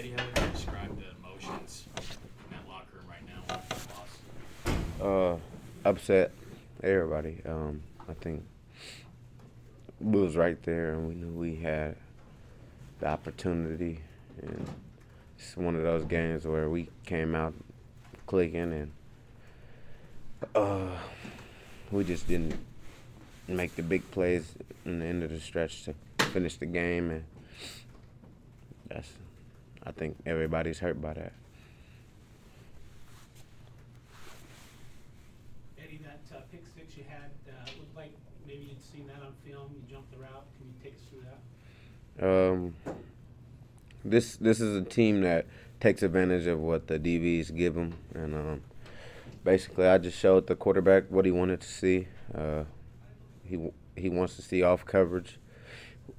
Eddie, how would you describe the emotions in that locker room right now with loss? Uh, upset everybody. Um, I think we was right there, and we knew we had the opportunity, and it's one of those games where we came out clicking, and uh, we just didn't make the big plays in the end of the stretch to finish the game, and that's. I think everybody's hurt by that. Eddie, that uh, pick six you had, uh, looked like maybe you'd seen that on film, you jumped the route, can you take us through that? Um, this this is a team that takes advantage of what the DBs give them, and um, basically, I just showed the quarterback what he wanted to see. Uh, he he wants to see off coverage.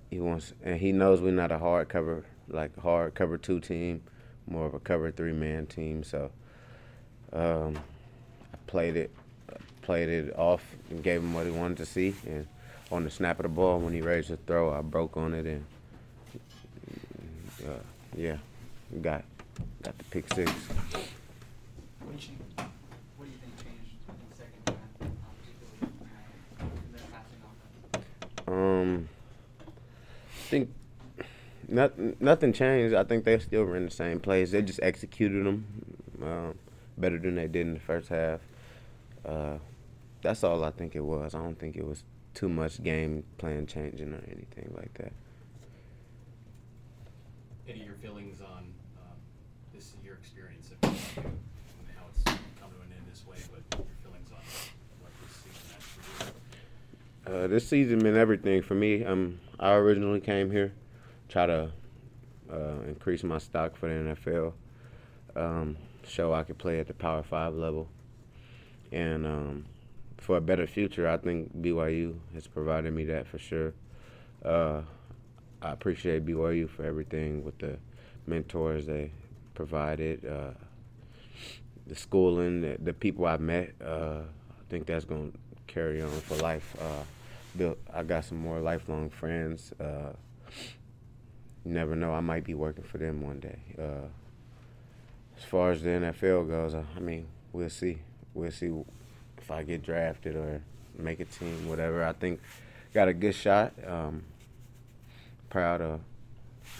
He wants, and he knows we're not a hard cover like hard cover two team, more of a cover three man team. So um, I played it played it off and gave him what he wanted to see. And on the snap of the ball, when he raised the throw, I broke on it and uh, yeah, got got the pick six. What do you think, what do you think changed in second half, uh, particularly in the passing offense? Um, I think not, nothing changed. I think they still were in the same place. They just executed them um, better than they did in the first half. Uh, that's all I think it was. I don't think it was too much game plan changing or anything like that. Eddie, your feelings on um, this your experience of how it's come to an end this way, but your feelings on what this season has for you? Uh, this season meant everything for me. Um, I originally came here, try to uh, increase my stock for the NFL, um, show I could play at the Power Five level, and um, for a better future, I think BYU has provided me that for sure. Uh, I appreciate BYU for everything with the mentors they provided, uh, the schooling, the, the people I've met. Uh, I think that's going to carry on for life. Uh, built, I got some more lifelong friends. You never know, I might be working for them one day. Uh, as far as the NFL goes, I mean, we'll see. We'll see if I get drafted or make a team, whatever. I think got a good shot. Um, proud of.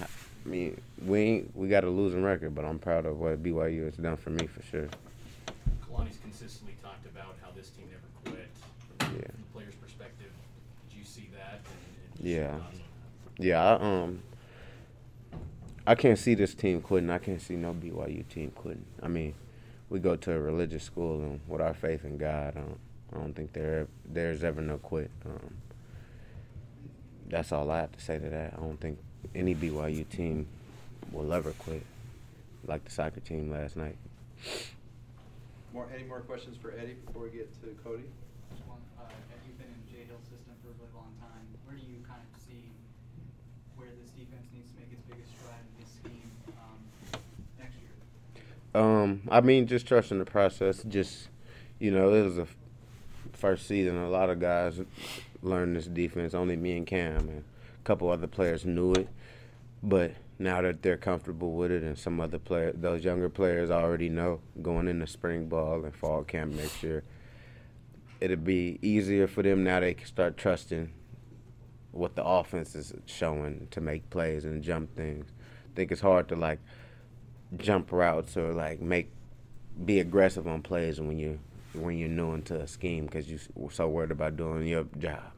I mean, we ain't, we got a losing record, but I'm proud of what BYU has done for me for sure. Kalani's consistently talked about how this team never quit. From Yeah. the player's perspective, did you see that? And, and Yeah. thoughts on that? Yeah, I, um, I can't see this team quitting. I can't see no BYU team quitting. I mean, we go to a religious school, and with our faith in God, I don't, I don't think there there's ever no quit. Um, that's all I have to say to that. I don't think any BYU team will ever quit, like the soccer team last night. More, any more questions for Eddie before we get to Cody? Just one, uh, have you been in Jay Hill's system for a really long time? Where do you kind of see where this defense needs to make its biggest stride in this scheme, um, next year? Um, I mean, just trusting the process. Just, you know, it was a first season. A lot of guys learned this defense. Only me and Cam and a couple other players knew it. But now that they're comfortable with it, and some other player, those younger players already know going into spring ball and fall camp next year, it'll be easier for them now. They can start trusting what the offense is showing to make plays and jump things. I think it's hard to like jump routes or like make be aggressive on plays when you when you're new into a scheme because you're so worried about doing your job.